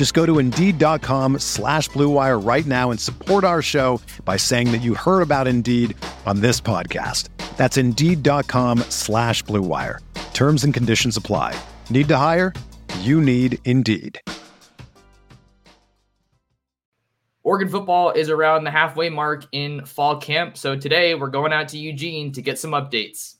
Just go to Indeed.com slash BlueWire right now and support our show by saying that you heard about Indeed on this podcast. That's Indeed.com slash BlueWire. Terms and conditions apply. Need to hire? You need Indeed. Oregon football is around the halfway mark in fall camp. So today we're going out to Eugene to get some updates.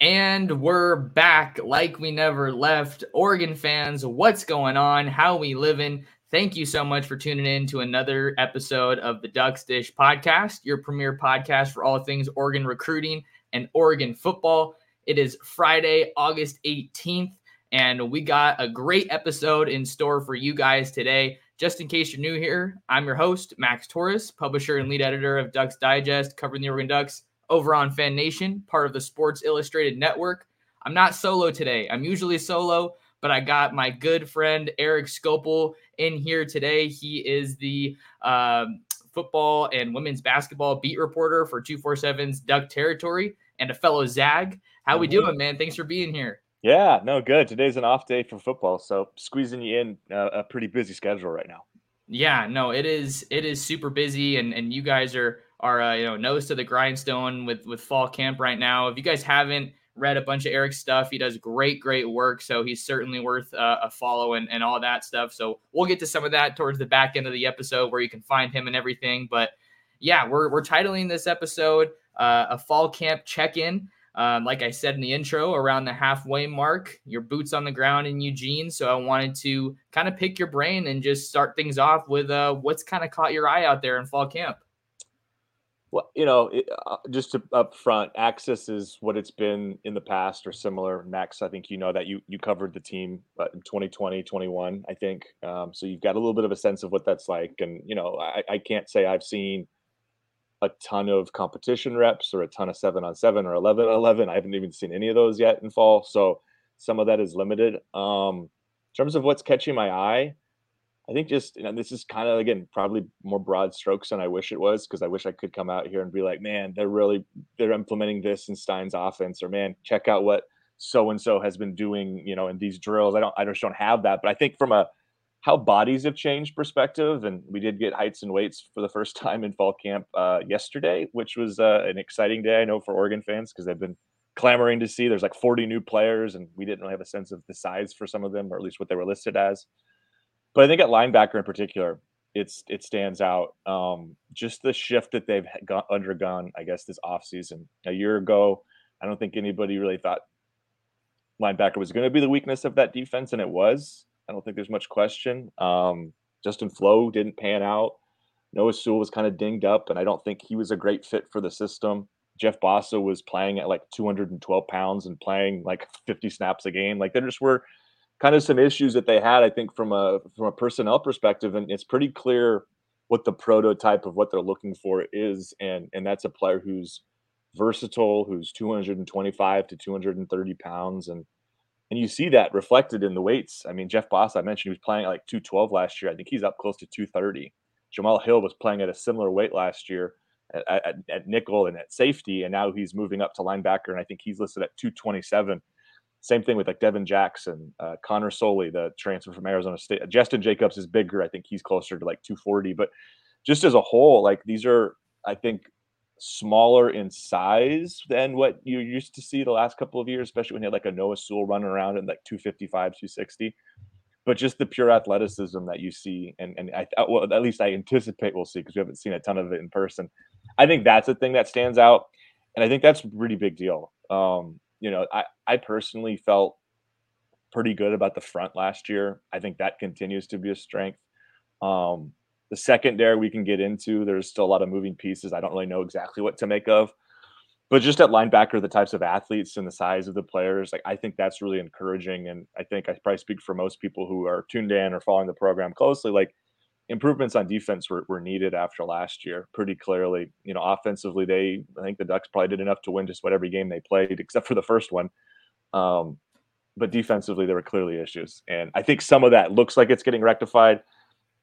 And we're back like we never left. Oregon fans, what's going on? How we living? Thank you so much for tuning in to another episode of the Ducks Dish podcast, your premier podcast for all things Oregon recruiting and Oregon football. It is Friday, August 18th, and we got a great episode in store for you guys today. Just in case you're new here, I'm your host, Max Torres, publisher and lead editor of Ducks Digest, covering the Oregon Ducks over on Fan Nation, part of the Sports Illustrated Network. I'm not solo today. I'm usually solo, but I got my good friend Erik Skopil in here today. He is the um, football and women's basketball beat reporter for 247's Duck Territory and a fellow Zag. How mm-hmm. we doing, man? Thanks for being here. Yeah, no, good. Today's an off day for football, so squeezing you in uh, a pretty busy schedule right now. Yeah, no, it is. It is super busy, and and you guys are are uh, you know nose to the grindstone with with fall camp right now. If you guys haven't read a bunch of Erik's stuff, he does great great work. So he's certainly worth uh, a follow and and all that stuff. So we'll get to some of that towards the back end of the episode where you can find him and everything. But yeah, we're we're titling this episode uh, a fall camp check in. Um, like I said in the intro, around the halfway mark, your boots on the ground in Eugene. So I wanted to kind of pick your brain and just start things off with uh, what's kind of caught your eye out there in fall camp. Well, you know, it, uh, just to, up front, Access is what it's been in the past or similar. Max, I think you know that you you covered the team but in 2020, 21, I think. Um, so you've got a little bit of a sense of what that's like. And, you know, I, I can't say I've seen a ton of competition reps or a ton of seven on seven or 11 on 11. I haven't even seen any of those yet in fall. So some of that is limited. Um, in terms of what's catching my eye, I think just you know this is kind of again probably more broad strokes than I wish it was because I wish I could come out here and be like, man, they're really they're implementing this in Stein's offense, or man, check out what so and so has been doing, you know, in these drills. I don't I just don't have that, but I think from a how bodies have changed perspective, and we did get heights and weights for the first time in fall camp uh, yesterday, which was uh, an exciting day. I know for Oregon fans because they've been clamoring to see. There's like 40 new players, and we didn't really have a sense of the size for some of them, or at least what they were listed as. But I think at linebacker in particular, it's it stands out. Um, just the shift that they've got, undergone, I guess, this offseason. A year ago, I don't think anybody really thought linebacker was going to be the weakness of that defense, and it was. I don't think there's much question. Um, Justin Flowe didn't pan out. Noah Sewell was kind of dinged up, and I don't think he was a great fit for the system. Jeff Bassa was playing at like 212 pounds and playing like 50 snaps a game. Like there just were kind of some issues that they had, I think, from a from a personnel perspective, and it's pretty clear what the prototype of what they're looking for is, and and that's a player who's versatile, who's 225 to 230 pounds, and and you see that reflected in the weights. I mean, Jeff Boss, I mentioned he was playing at like 212 last year. I think he's up close to 230. Jamal Hill was playing at a similar weight last year at, at, at nickel and at safety, and now he's moving up to linebacker, and I think he's listed at 227. Same thing with like Devon Jackson, uh, Connor Soelle, the transfer from Arizona State. Justin Jacobs is bigger. I think he's closer to like 240. But just as a whole, like these are, I think, smaller in size than what you used to see the last couple of years, especially when you had like a Noah Sewell running around in like 255, 260. but just the pure athleticism that you see, and and I well at least I anticipate we'll see because we haven't seen a ton of it in person. I think that's the thing that stands out, and I think that's a really big deal. Um, you know, I I personally felt pretty good about the front last year. I think that continues to be a strength. Um, the secondary we can get into. There's still a lot of moving pieces. I don't really know exactly what to make of. But just at linebacker, the types of athletes and the size of the players, like I think that's really encouraging. And I think I probably speak for most people who are tuned in or following the program closely. Like improvements on defense were, were needed after last year, pretty clearly. You know, offensively, they I think the Ducks probably did enough to win just about every game they played, except for the first one. Um, but defensively, there were clearly issues, and I think some of that looks like it's getting rectified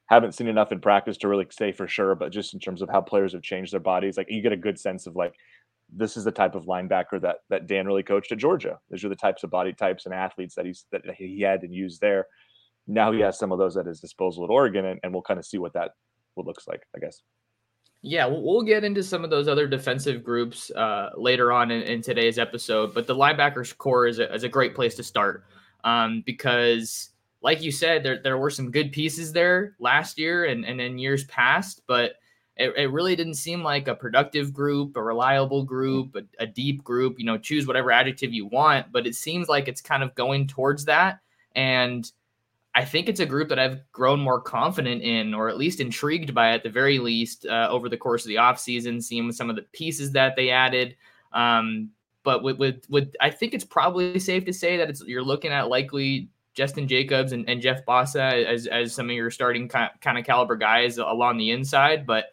haven't seen enough in practice to really say for sure, but just in terms of how players have changed their bodies, like you get a good sense of like this is the type of linebacker that that Dan really coached at Georgia. these are the types of body types and athletes that he's that he had and used there. Now he has some of those at his disposal at Oregon, and, and we'll kind of see what that what looks like, I guess. Yeah, we'll get into some of those other defensive groups uh, later on in, in, today's episode, but the linebackers core is a, is a great place to start um, because like you said, there there were some good pieces there last year and, and in years past, but it, it really didn't seem like a productive group, a reliable group, a, a deep group. You know, choose whatever adjective you want, but it seems like it's kind of going towards that. And I think it's a group that I've grown more confident in, or at least intrigued by at the very least uh, over the course of the offseason, seeing some of the pieces that they added. Um, but with, with, with, I think it's probably safe to say that it's you're looking at likely Justin Jacobs and, and Jeff Bassa as, as some of your starting kind of caliber guys along the inside. But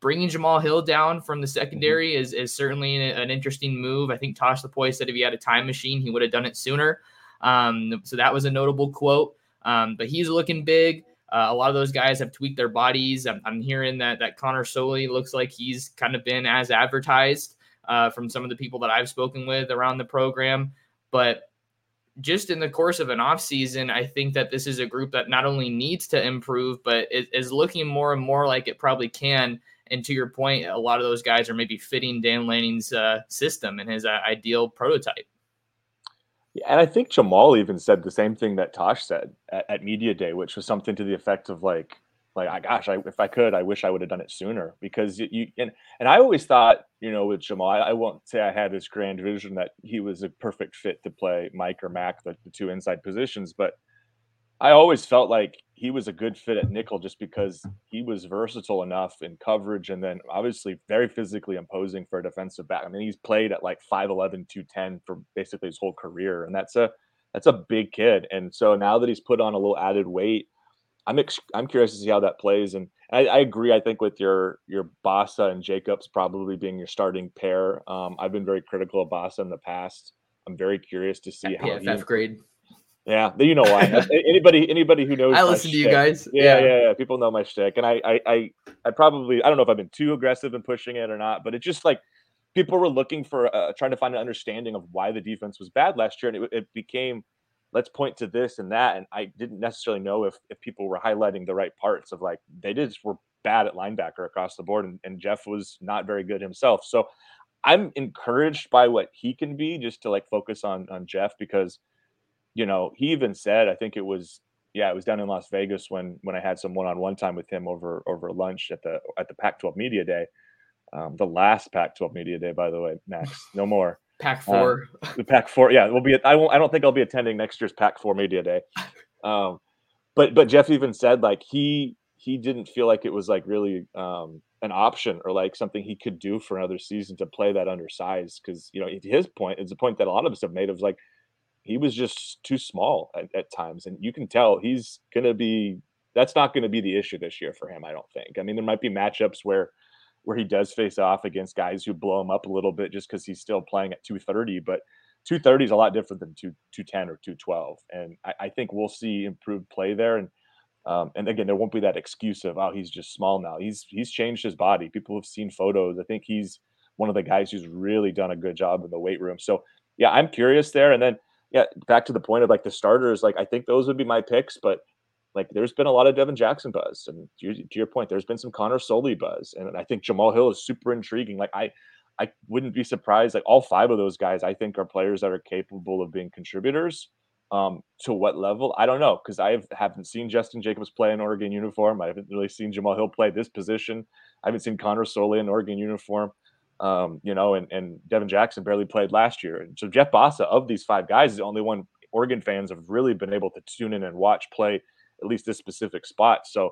bringing Jamal Hill down from the secondary is, is certainly an interesting move. I think Tosh Lupoi said if he had a time machine, he would have done it sooner. Um, so that was a notable quote. Um, but he's looking big. Uh, a lot of those guys have tweaked their bodies. I'm, I'm hearing that that Connor Soelle looks like he's kind of been as advertised uh, from some of the people that I've spoken with around the program. But just in the course of an off season, I think that this is a group that not only needs to improve, but is looking more and more like it probably can. And to your point, a lot of those guys are maybe fitting Dan Lanning's uh, system and his uh, ideal prototype. And I think Jamal even said the same thing that Tosh said at, at media day, which was something to the effect of like, like, I gosh, I, if I could, I wish I would have done it sooner. Because you, you and and I always thought, you know, with Jamal, I, I, won't say I had this grand vision that he was a perfect fit to play Mike or Mac, the, the two inside positions, but I always felt like he was a good fit at nickel just because he was versatile enough in coverage and then obviously very physically imposing for a defensive back. I mean, he's played at like 5'11, 210 for basically his whole career. And that's a that's a big kid. And so now that he's put on a little added weight, I'm ex- I'm curious to see how that plays, and I, I, agree. I think with your your Bassa and Jacobs probably being your starting pair. Um, I've been very critical of Bassa in the past. I'm very curious to see how PFF grade. Yeah, you know why. anybody anybody who knows, I listen to you guys. Yeah, yeah, yeah, yeah, People know my shtick, and I, I, I, I probably I don't know if I've been too aggressive in pushing it or not, but it's just like people were looking for uh, trying to find an understanding of why the defense was bad last year, and it, it became let's point to this and that. And I didn't necessarily know if, if people were highlighting the right parts of like they just were bad at linebacker across the board, and, and Jeff was not very good himself. So I'm encouraged by what he can be just to like focus on on Jeff because you know he even said I think it was yeah it was down in Las Vegas when when I had some one on one time with him over over lunch at the at the Pac-12 media day. Um, the last Pac-12 media day, by the way, Max. No more. Pac four. Uh, the Pac four. Yeah, we'll be. I won't. I don't think I'll be attending next year's Pac four media day. Um, but but Jeff even said like he he didn't feel like it was like really um, an option or like something he could do for another season to play that undersized because you know his point is a point that a lot of us have made of like he was just too small at, at times and you can tell he's gonna be that's not going to be the issue this year for him i don't think i mean there might be matchups where where he does face off against guys who blow him up a little bit just because he's still playing at 230. But 230 is a lot different than 2, 210 or 212. And I, I think we'll see improved play there. And um, and again, there won't be that excuse of oh he's just small now. He's he's changed his body. People have seen photos. I think he's one of the guys who's really done a good job in the weight room. So yeah, I'm curious there. And then yeah, back to the point of like the starters. Like I think those would be my picks, but like there's been a lot of Devon Jackson buzz, and to your, to your point, there's been some Connor Soelle buzz, and I think Jamal Hill is super intriguing. Like I, I wouldn't be surprised. Like all five of those guys, I think are players that are capable of being contributors. Um, to what level? I don't know because I haven't seen Justin Jacobs play in Oregon uniform. I haven't really seen Jamal Hill play this position. I haven't seen Connor Soelle in Oregon uniform. Um, you know, and, and Devon Jackson barely played last year. And so Jeff Bassa of these five guys is the only one Oregon fans have really been able to tune in and watch play at least this specific spot. So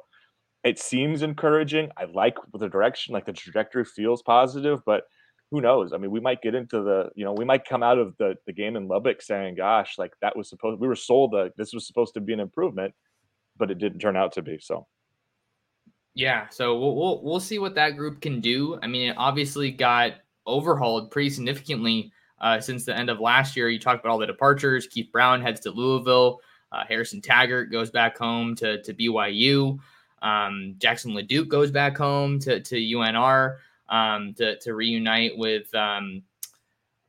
it seems encouraging. I like the direction, like the trajectory feels positive, but who knows? I mean, we might get into the, you know, we might come out of the the game in Lubbock saying, "Gosh, like that was supposed." We were sold that this was supposed to be an improvement, but it didn't turn out to be. So, yeah. So we'll we'll, we'll see what that group can do. I mean, it obviously got overhauled pretty significantly uh, since the end of last year. You talked about all the departures. Keith Brown heads to Louisville. Uh, Harrison Taggart goes back home to to BYU. Um, Jackson LeDuc goes back home to to UNR um, to to reunite with. Um,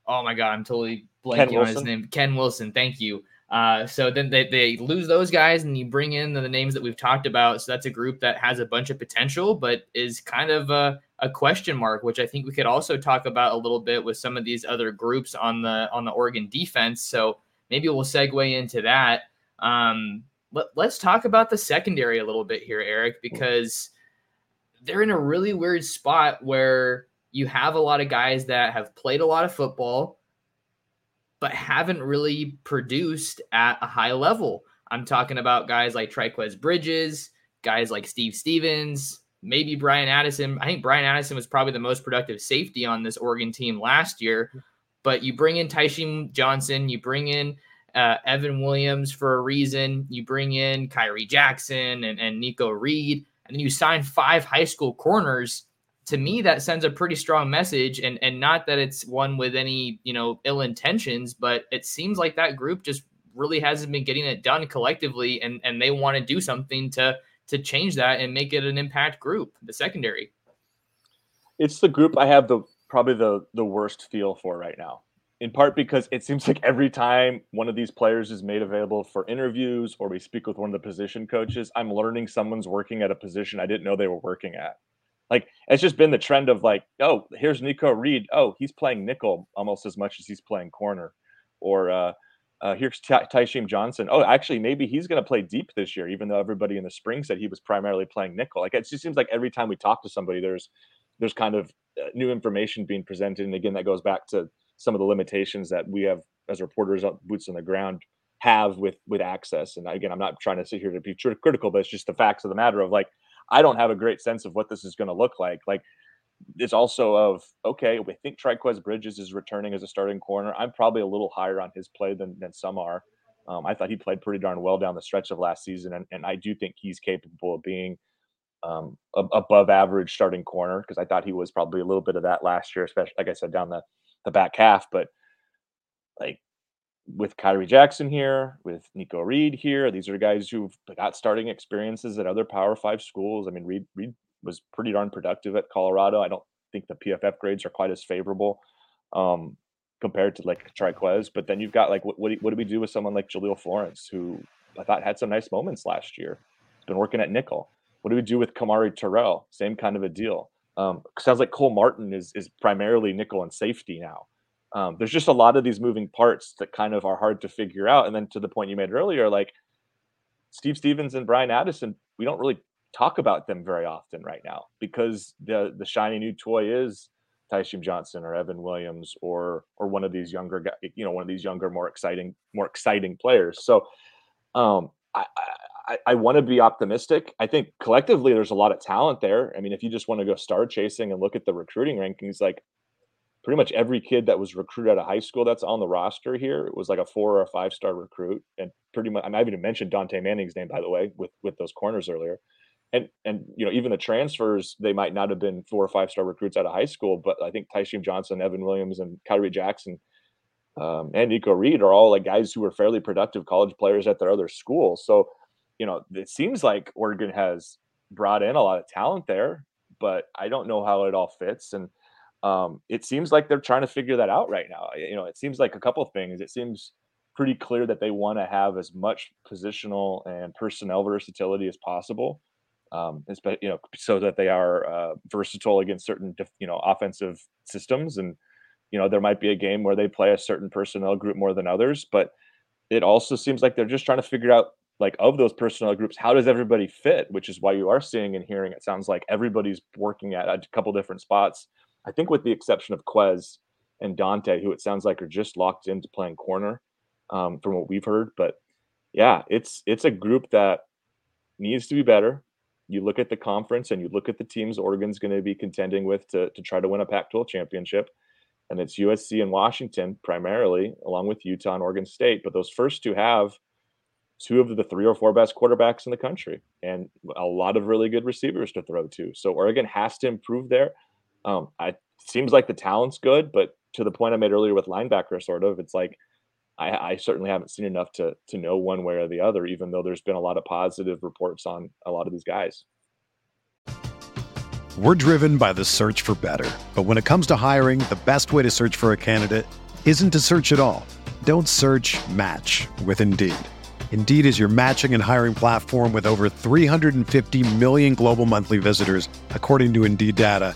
oh my God, I'm totally blanking on his name. Ken Wilson. Thank you. Uh, so then they, they lose those guys and you bring in the, the, names that we've talked about. So that's a group that has a bunch of potential, but is kind of a, a question mark, which I think we could also talk about a little bit with some of these other groups on the on the Oregon defense. So maybe we'll segue into that. Um, let, let's talk about the secondary a little bit here, Erik, because they're in a really weird spot where you have a lot of guys that have played a lot of football, but haven't really produced at a high level. I'm talking about guys like Trikweze Bridges, guys like Steve Stevens, maybe Bryan Addison. I think Bryan Addison was probably the most productive safety on this Oregon team last year. But you bring in Tysheem Johnson, you bring in uh, Evan Williams for a reason, you bring in Khyree Jackson and, and Nikko Reed and then you sign five high school corners to me that sends a pretty strong message and and not that it's one with any you know ill intentions but it seems like that group just really hasn't been getting it done collectively and and they want to do something to to change that and make it an impact group the secondary it's the group i have the probably the the worst feel for right now in part because it seems like every time one of these players is made available for interviews or we speak with one of the position coaches, I'm learning someone's working at a position I didn't know they were working at. Like it's just been the trend of like, oh, here's Nikko Reed. Oh, he's playing nickel almost as much as he's playing corner. Or uh, uh, here's Ty- Tysheem Johnson. Oh, actually, maybe he's going to play deep this year, even though everybody in the spring said he was primarily playing nickel. Like it just seems like every time we talk to somebody, there's there's kind of uh, new information being presented, and again, that goes back to some of the limitations that we have as reporters boots on the ground have with with access. And again, I'm not trying to sit here to be critical, but it's just the facts of the matter of like I don't have a great sense of what this is going to look like. Like it's also of okay, we think Trikweze Bridges is returning as a starting corner. I'm probably a little higher on his play than than some are. Um, I thought he played pretty darn well down the stretch of last season, and, and I do think he's capable of being um, above average starting corner because I thought he was probably a little bit of that last year, especially like I said down the the back half. But like with Khyree Jackson here, with Nikko Reed here, these are guys who've got starting experiences at other Power Five schools. I mean, Reed Reed was pretty darn productive at Colorado. I don't think the PFF grades are quite as favorable um, compared to like Trikweze. But then you've got like what what do, what do we do with someone like Jahlil Florence, who I thought had some nice moments last year. He's been working at nickel. What do we do with Khamari Terrell? Same kind of a deal. Um, sounds like Cole Martin is is primarily nickel and safety now. Um, there's just a lot of these moving parts that kind of are hard to figure out. And then to the point you made earlier, like Steve Stevens and Bryan Addison, we don't really talk about them very often right now because the the shiny new toy is Tysheem Johnson or Evan Williams or or one of these younger guys, you know, one of these younger, more exciting, more exciting players. So um, I, I, I want to be optimistic. I think collectively there's a lot of talent there. I mean, if you just want to go star chasing and look at the recruiting rankings, like pretty much every kid that was recruited out of high school that's on the roster here was like a four or a five star recruit. And pretty much, I might even mentioned Dante Manning's name, by the way, with with those corners earlier. And and you know, even the transfers, they might not have been four or five star recruits out of high school, but I think Tysheem Johnson, Evan Williams, and Khyree Jackson um, and Nikko Reed are all like guys who were fairly productive college players at their other schools. So you know, it seems like Oregon has brought in a lot of talent there, but I don't know how it all fits. And um, it seems like they're trying to figure that out right now. You know, it seems like a couple things. It seems pretty clear that they want to have as much positional and personnel versatility as possible. Um, you know, so that they are uh, versatile against certain, you know, offensive systems. And, you know, there might be a game where they play a certain personnel group more than others, but it also seems like they're just trying to figure out like of those personnel groups, how does everybody fit? Which is why you are seeing and hearing it sounds like everybody's working at a couple different spots. I think with the exception of Quez and Dante, who it sounds like are just locked into playing corner, um, from what we've heard. But yeah, it's it's a group that needs to be better. You look at the conference and you look at the teams Oregon's going to be contending with to, to try to win a Pac 12 championship. And it's USC and Washington primarily, along with Utah and Oregon State. But those first two have two of the three or four best quarterbacks in the country and a lot of really good receivers to throw to. So Oregon has to improve there. Um, I seems like the talent's good, but to the point I made earlier with linebacker, sort of, it's like I, I, certainly haven't seen enough to to know one way or the other, even though there's been a lot of positive reports on a lot of these guys. We're driven by the search for better. But when it comes to hiring, the best way to search for a candidate isn't to search at all. Don't search match with Indeed. Indeed is your matching and hiring platform with over 350 million global monthly visitors, according to Indeed data,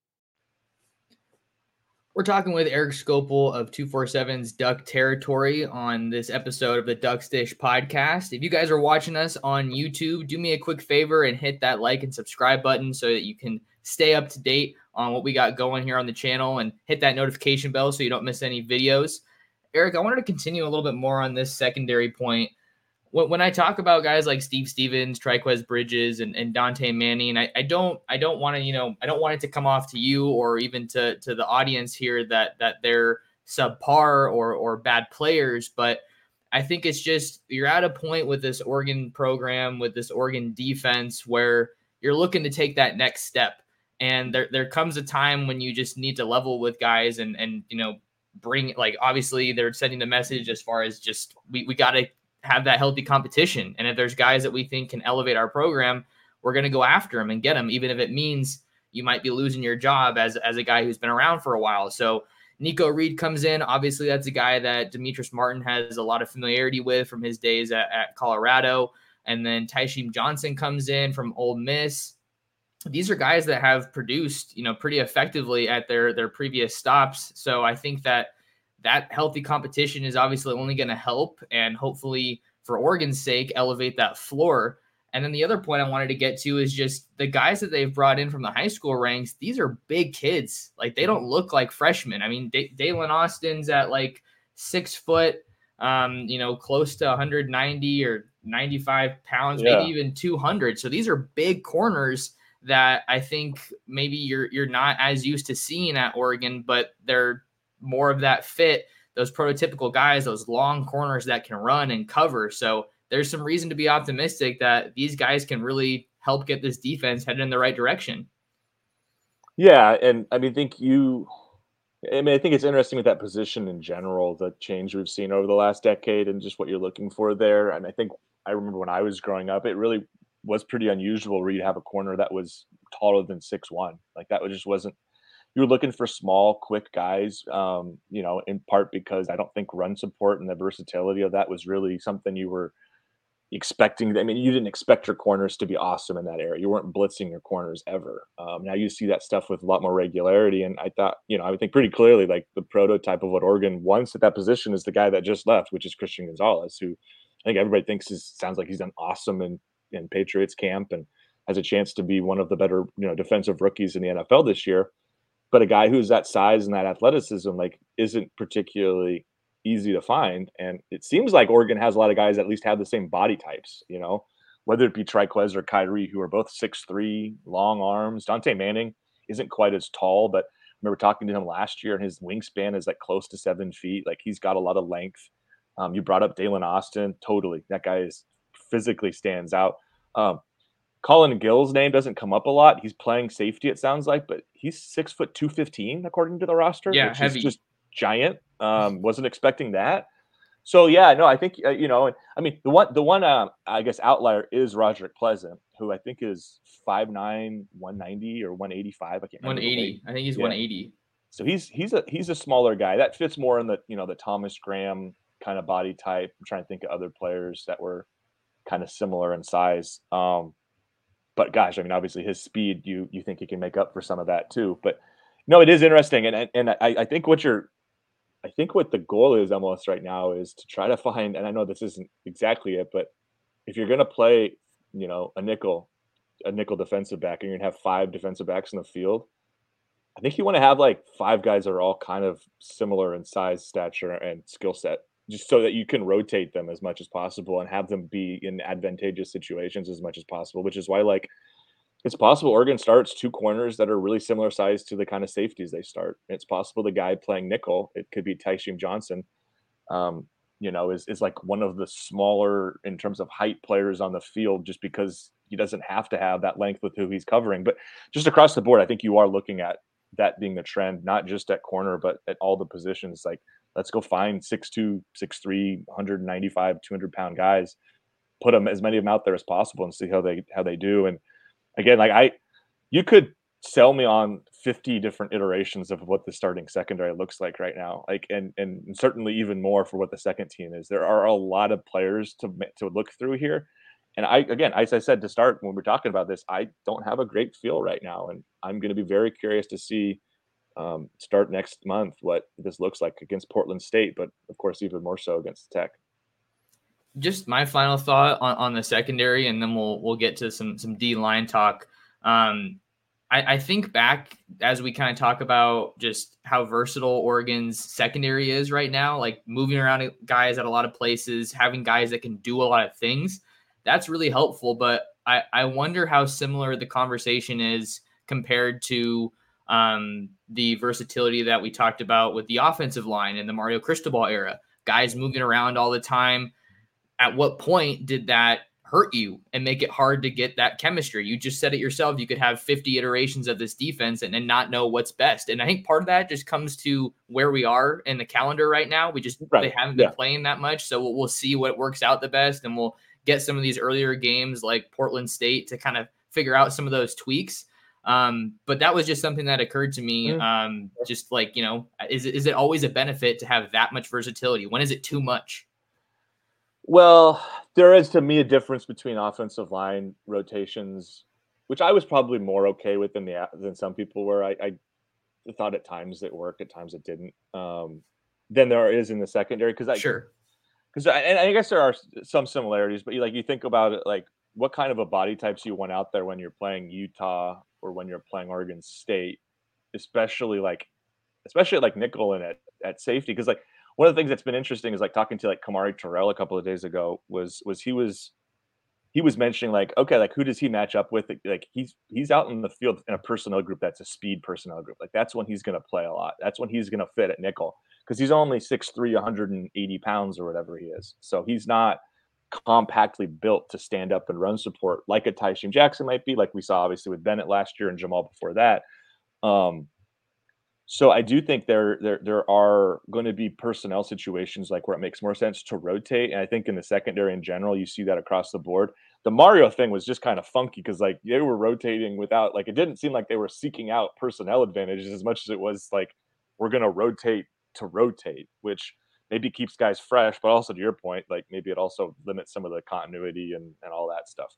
We're talking with Erik Skopil of 247's Duck Territory on this episode of the Ducks Dish podcast. If you guys are watching us on YouTube, do me a quick favor and hit that like and subscribe button so that you can stay up to date on what we got going here on the channel and hit that notification bell so you don't miss any videos. Erik, I wanted to continue a little bit more on this secondary point. When, I talk about guys like Steve Stevens, Trikweze Bridges, and, and Dante Manning, I, I don't I don't want to you know I don't want it to come off to you or even to to the audience here that that they're subpar or or bad players, but I think it's just you're at a point with this Oregon program with this Oregon defense where you're looking to take that next step. And there there comes a time when you just need to level with guys and and you know bring like obviously they're sending the message as far as just we we got to have that healthy competition and if there's guys that we think can elevate our program we're going to go after them and get them even if it means you might be losing your job as as a guy who's been around for a while so Nikko Reed comes in. Obviously, that's a guy that Demetrice Martin has a lot of familiarity with from his days at, at Colorado. And then Tysheem Johnson comes in from Ole Miss these are guys that have produced, you know, pretty effectively at their their previous stops. So I think that that healthy competition is obviously only going to help and hopefully for Oregon's sake elevate that floor. And then the other point I wanted to get to is just the guys that they've brought in from the high school ranks. These are big kids. Like they don't look like freshmen. I mean, D- Daylen Austin's at like six foot, um, you know, close to 190 or 95 pounds, yeah. maybe even 200. So these are big corners that I think maybe you're you're not as used to seeing at Oregon, but they're more of that fit, those prototypical guys, those long corners that can run and cover. So there's some reason to be optimistic that these guys can really help get this defense headed in the right direction. Yeah, and I mean, I think you. I mean, I think it's interesting with that position in general, the change we've seen over the last decade, and just what you're looking for there. And I think I remember when I was growing up, it really was pretty unusual where you'd have a corner that was taller than six one. Like that just wasn't. You were looking for small, quick guys. Um, you know, in part because I don't think run support and the versatility of that was really something you were expecting. I mean, you didn't expect your corners to be awesome in that area. You weren't blitzing your corners ever. Um, now you see that stuff with a lot more regularity. And I thought, you know, I would think pretty clearly like the prototype of what Oregon wants at that position is the guy that just left, which is Christian Gonzalez, who I think everybody thinks is sounds like he's done awesome in in Patriots camp and has a chance to be one of the better, you know, defensive rookies in the NFL this year. But a guy who's that size and that athleticism, like, isn't particularly easy to find. And it seems like Oregon has a lot of guys that at least have the same body types, you know, whether it be Trikweze or Khyree, who are both six three, long arms. Dante Manning isn't quite as tall, but I remember talking to him last year and his wingspan is like close to seven feet. Like he's got a lot of length. Um, you brought up Daylen Austin. Totally. That guy is physically stands out. Um, Collin Gill's name doesn't come up a lot. He's playing safety, it sounds like, but he's six foot two fifteen according to the roster. Yeah, heavy. just giant. Um, wasn't expecting that. So yeah, no, I think uh, you know. I mean, the one, the one, uh, I guess outlier is Roderick Pleasant, who I think is 5'9", 190 or one eighty five. I can't. One eighty. I think he's yeah. one eighty. So he's he's a he's a smaller guy that fits more in the you know the Thomas Graham kind of body type. I'm trying to think of other players that were kind of similar in size. Um, but gosh, I mean, obviously his speed, you you think he can make up for some of that too. But no, it is interesting, and and I, I think what you're I think what the goal is almost right now is to try to find, and I know this isn't exactly it, but if you're going to play, you know, a nickel, a nickel defensive back, and you're going to have five defensive backs in the field, I think you want to have like five guys that are all kind of similar in size, stature, and skill set, just so that you can rotate them as much as possible and have them be in advantageous situations as much as possible. Which is why, like, it's possible Oregon starts two corners that are really similar size to the kind of safeties they start. It's possible the guy playing nickel, it could be Tysheem Johnson, um, you know, is, is like one of the smaller in terms of height players on the field just because he doesn't have to have that length with who he's covering. But just across the board, I think you are looking at that being the trend, not just at corner, but at all the positions. Like, let's go find 6'2, 6'3, 195, 200 pound guys, put them as many of them out there as possible and see how they how they do. And again, like I, you could sell me on 50 different iterations of what the starting secondary looks like right now like and and certainly even more for what the second team is. There are a lot of players to to look through here. And i again as i said to start when we're talking about this i don't have a great feel right now. And i'm going to be very curious to see um, start next month what this looks like against portland state but of course even more so against tech just my final thought on, on the secondary, and then we'll we'll get to some some D line talk. Um, I, I think back as we kind of talk about just how versatile Oregon's secondary is right now, like moving around guys at a lot of places, having guys that can do a lot of things. That's really helpful. But I, I wonder how similar the conversation is compared to um, the versatility that we talked about with the offensive line in the Mario Cristobal era. Guys moving around all the time, at what point did that hurt you and make it hard to get that chemistry? You just said it yourself. You could have 50 iterations of this defense and, and not know what's best. And I think part of that just comes to where we are in the calendar right now. We just right. they haven't been yeah. playing that much. So we'll, we'll see what works out the best and we'll get some of these earlier games like Portland State to kind of figure out some of those tweaks. Um, but that was just something that occurred to me. Mm-hmm. Um, just like, you know, is, is it always a benefit to have that much versatility? When is it too much? Well, there is to me a difference between offensive line rotations, which I was probably more okay with than the than some people were. I, I thought at times it worked, at times it didn't. Um, than there is in the secondary because I sure because and I guess there are some similarities, but you like you think about it like what kind of a body types you want out there when you're playing Utah or when you're playing Oregon State, especially like especially like nickel and at, at safety because like one of the things that's been interesting is like talking to like Khamari Terrell a couple of days ago was was he was he was mentioning like okay like who does he match up with? Like he's he's out in the field in a personnel group that's a speed personnel group. Like that's when he's going to play a lot. That's when he's going to fit at nickel because he's only 6'3 180 pounds or whatever he is. So he's not compactly built to stand up and run support, like a Tysheem Jackson might be, like we saw obviously with Bennett last year and Jamal before that. Um, so I do think there there there are going to be personnel situations like where it makes more sense to rotate, and I think in the secondary in general, you see that across the board. The Mario thing was just kind of funky because like they were rotating without like it didn't seem like they were seeking out personnel advantages as much as it was like we're going to rotate to rotate, which maybe keeps guys fresh, but also to your point, like maybe it also limits some of the continuity and and all that stuff.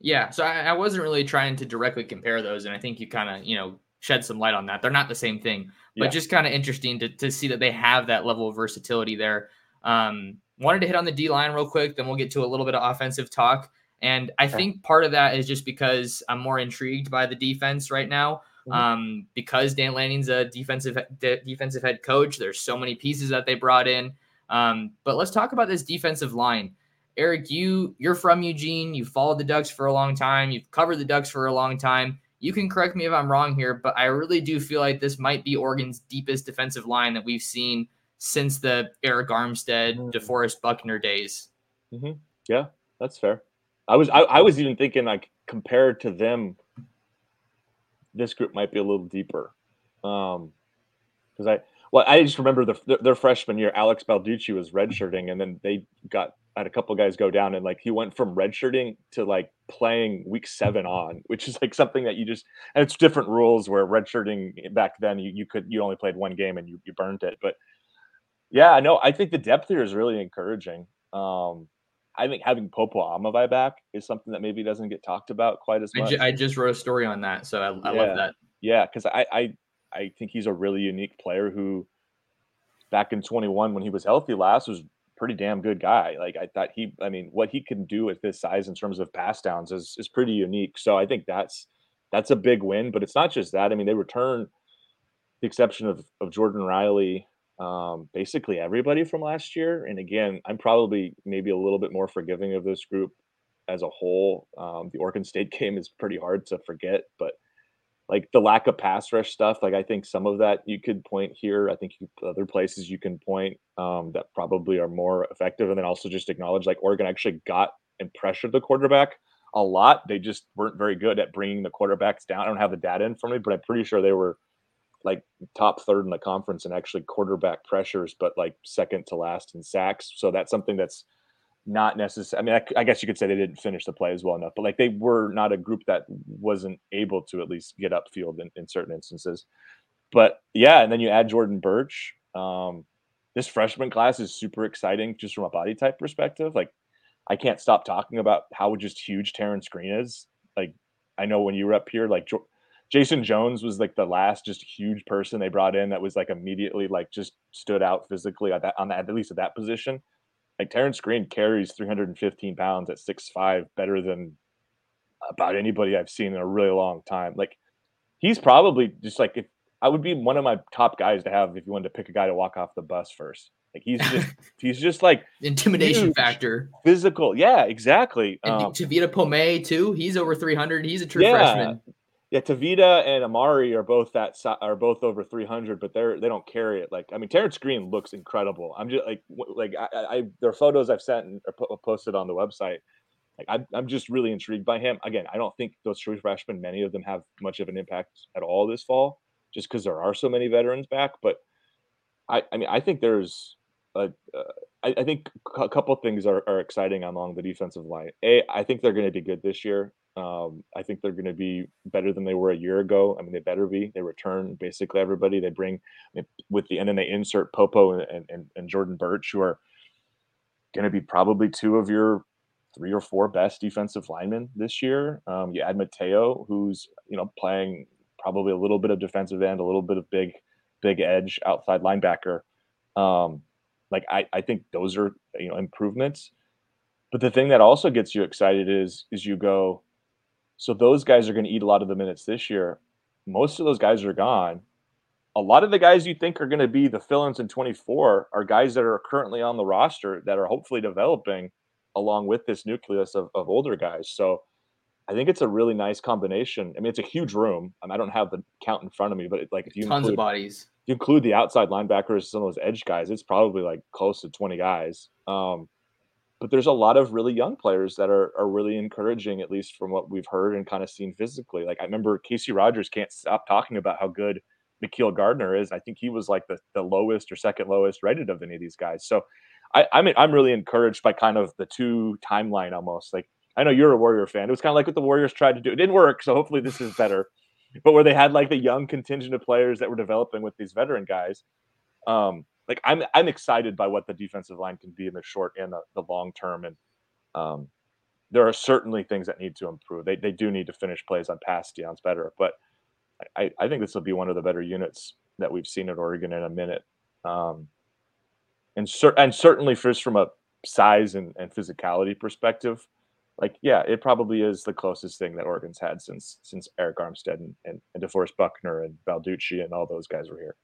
Yeah, so I, I wasn't really trying to directly compare those, and I think you kind of you know shed some light on that. They're not the same thing, but yeah. just kind of interesting to, to see that they have that level of versatility there. Um, wanted to hit on the D line real quick, then we'll get to a little bit of offensive talk. And I think part of that is just because I'm more intrigued by the defense right now. Mm-hmm. Um, because Dan Lanning's a defensive de- defensive head coach. There's so many pieces that they brought in. Um, but let's talk about this defensive line. Erik, you you're from Eugene. You've followed the Ducks for a long time. You've covered the Ducks for a long time. You can correct me if I'm wrong here, but I really do feel like this might be Oregon's deepest defensive line that we've seen since the Arik Armstead, mm-hmm. DeForest Buckner days. Mm-hmm. Yeah, that's fair. I was I, I was even thinking like compared to them, this group might be a little deeper. Um, because I well, I just remember the, their freshman year, Alex Balducci was redshirting, and then they got had a couple guys go down, and like he went from redshirting to like playing week seven on, which is like something that you just and it's different rules where redshirting back then you, you could you only played one game and you you burned it. But yeah, I know I think the depth here is really encouraging. Um I think having Popo Aumavae back is something that maybe doesn't get talked about quite as much. I, ju- I just wrote a story on that, so I, I yeah. love that. Yeah, because I, I I think he's a really unique player who back in 21 when he was healthy last was pretty damn good guy. Like I thought he, I mean, what he can do at this size in terms of pass downs is is pretty unique. So I think that's that's a big win. But it's not just that. I mean, they return the exception of of Jordan Riley, um, basically everybody from last year. And again, I'm probably maybe a little bit more forgiving of this group as a whole. Um, the Oregon State game is pretty hard to forget, but like the lack of pass rush stuff. Like I think some of that you could point here. I think you, other places you can point um, that probably are more effective, and then also just acknowledge like Oregon actually got and pressured the quarterback a lot. They just weren't very good at bringing the quarterbacks down. I don't have the data in front of me, but I'm pretty sure they were like top third in the conference and actually quarterback pressures, but like second to last in sacks. So that's something that's not necessary. I mean, I, I, guess you could say they didn't finish the play as well enough, but like they were not a group that wasn't able to at least get upfield in, in certain instances. But yeah, and then you add Jordan Burch. Um, this freshman class is super exciting just from a body type perspective. Like, I can't stop talking about how just huge Terrence Green is. Like, I know when you were up here, like Jason Jones was like the last just huge person they brought in that was like immediately like just stood out physically at that on that at least at that position like Terrence Green carries 315 pounds at six five better than about anybody I've seen in a really long time. Like he's probably just like if I would be one of my top guys to have if you wanted to pick a guy to walk off the bus first. Like he's just he's just like intimidation huge, factor, physical. Yeah, exactly. And um, Tavita Pomey too. He's over 300. He's a true yeah, freshman yeah, Tavita and Amari are both that are both over 300, but they're they don't carry it. Like I mean, Terrence Green looks incredible. I'm just like like I, I there are photos I've sent and posted on the website. Like I'm I'm just really intrigued by him. Again, I don't think those true freshmen, many of them have much of an impact at all this fall, just because there are so many veterans back. But I I mean I think there's a, uh, I, I think a couple things are, are exciting along the defensive line. A, I think they're going to be good this year. Um, I think they're going to be better than they were a year ago. I mean, they better be. They return basically everybody. They bring with the and then they insert Popo and, and, and Jordan Burch, who are going to be probably two of your three or four best defensive linemen this year. Um, you add Mateo, who's you know playing probably a little bit of defensive end, a little bit of big big edge outside linebacker. Um, like I, I think those are you know improvements. But the thing that also gets you excited is is you go, so those guys are going to eat a lot of the minutes this year. Most of those guys are gone. A lot of the guys you think are going to be the fill-ins in 24 are guys that are currently on the roster that are hopefully developing along with this nucleus of, of older guys. So I think it's a really nice combination. I mean, it's a huge room. I, mean, I don't have the count in front of me, but it, like if you tons include, of bodies, you include the outside linebackers, some of those edge guys, it's probably like close to 20 guys. Um, but there's a lot of really young players that are are really encouraging, at least from what we've heard and kind of seen physically. Like I remember Casey Rogers can't stop talking about how good Mikeel Gardner is. I think he was like the, the lowest or second lowest rated of any of these guys. So I, I mean, I'm really encouraged by kind of the two timeline almost. Like I know you're a Warrior fan. It was kind of like what the Warriors tried to do. It didn't work. So hopefully this is better. But where they had like the young contingent of players that were developing with these veteran guys. Um, like I'm I'm excited by what the defensive line can be in the short and the, the long term. And um, there are certainly things that need to improve. They they do need to finish plays on pass downs better. But I, I think this will be one of the better units that we've seen at Oregon in a minute. Um, and cer- and certainly first from a size and, and physicality perspective, like yeah, it probably is the closest thing that Oregon's had since since Arik Armstead and, and, and DeForest Buckner and Balducci and all those guys were here.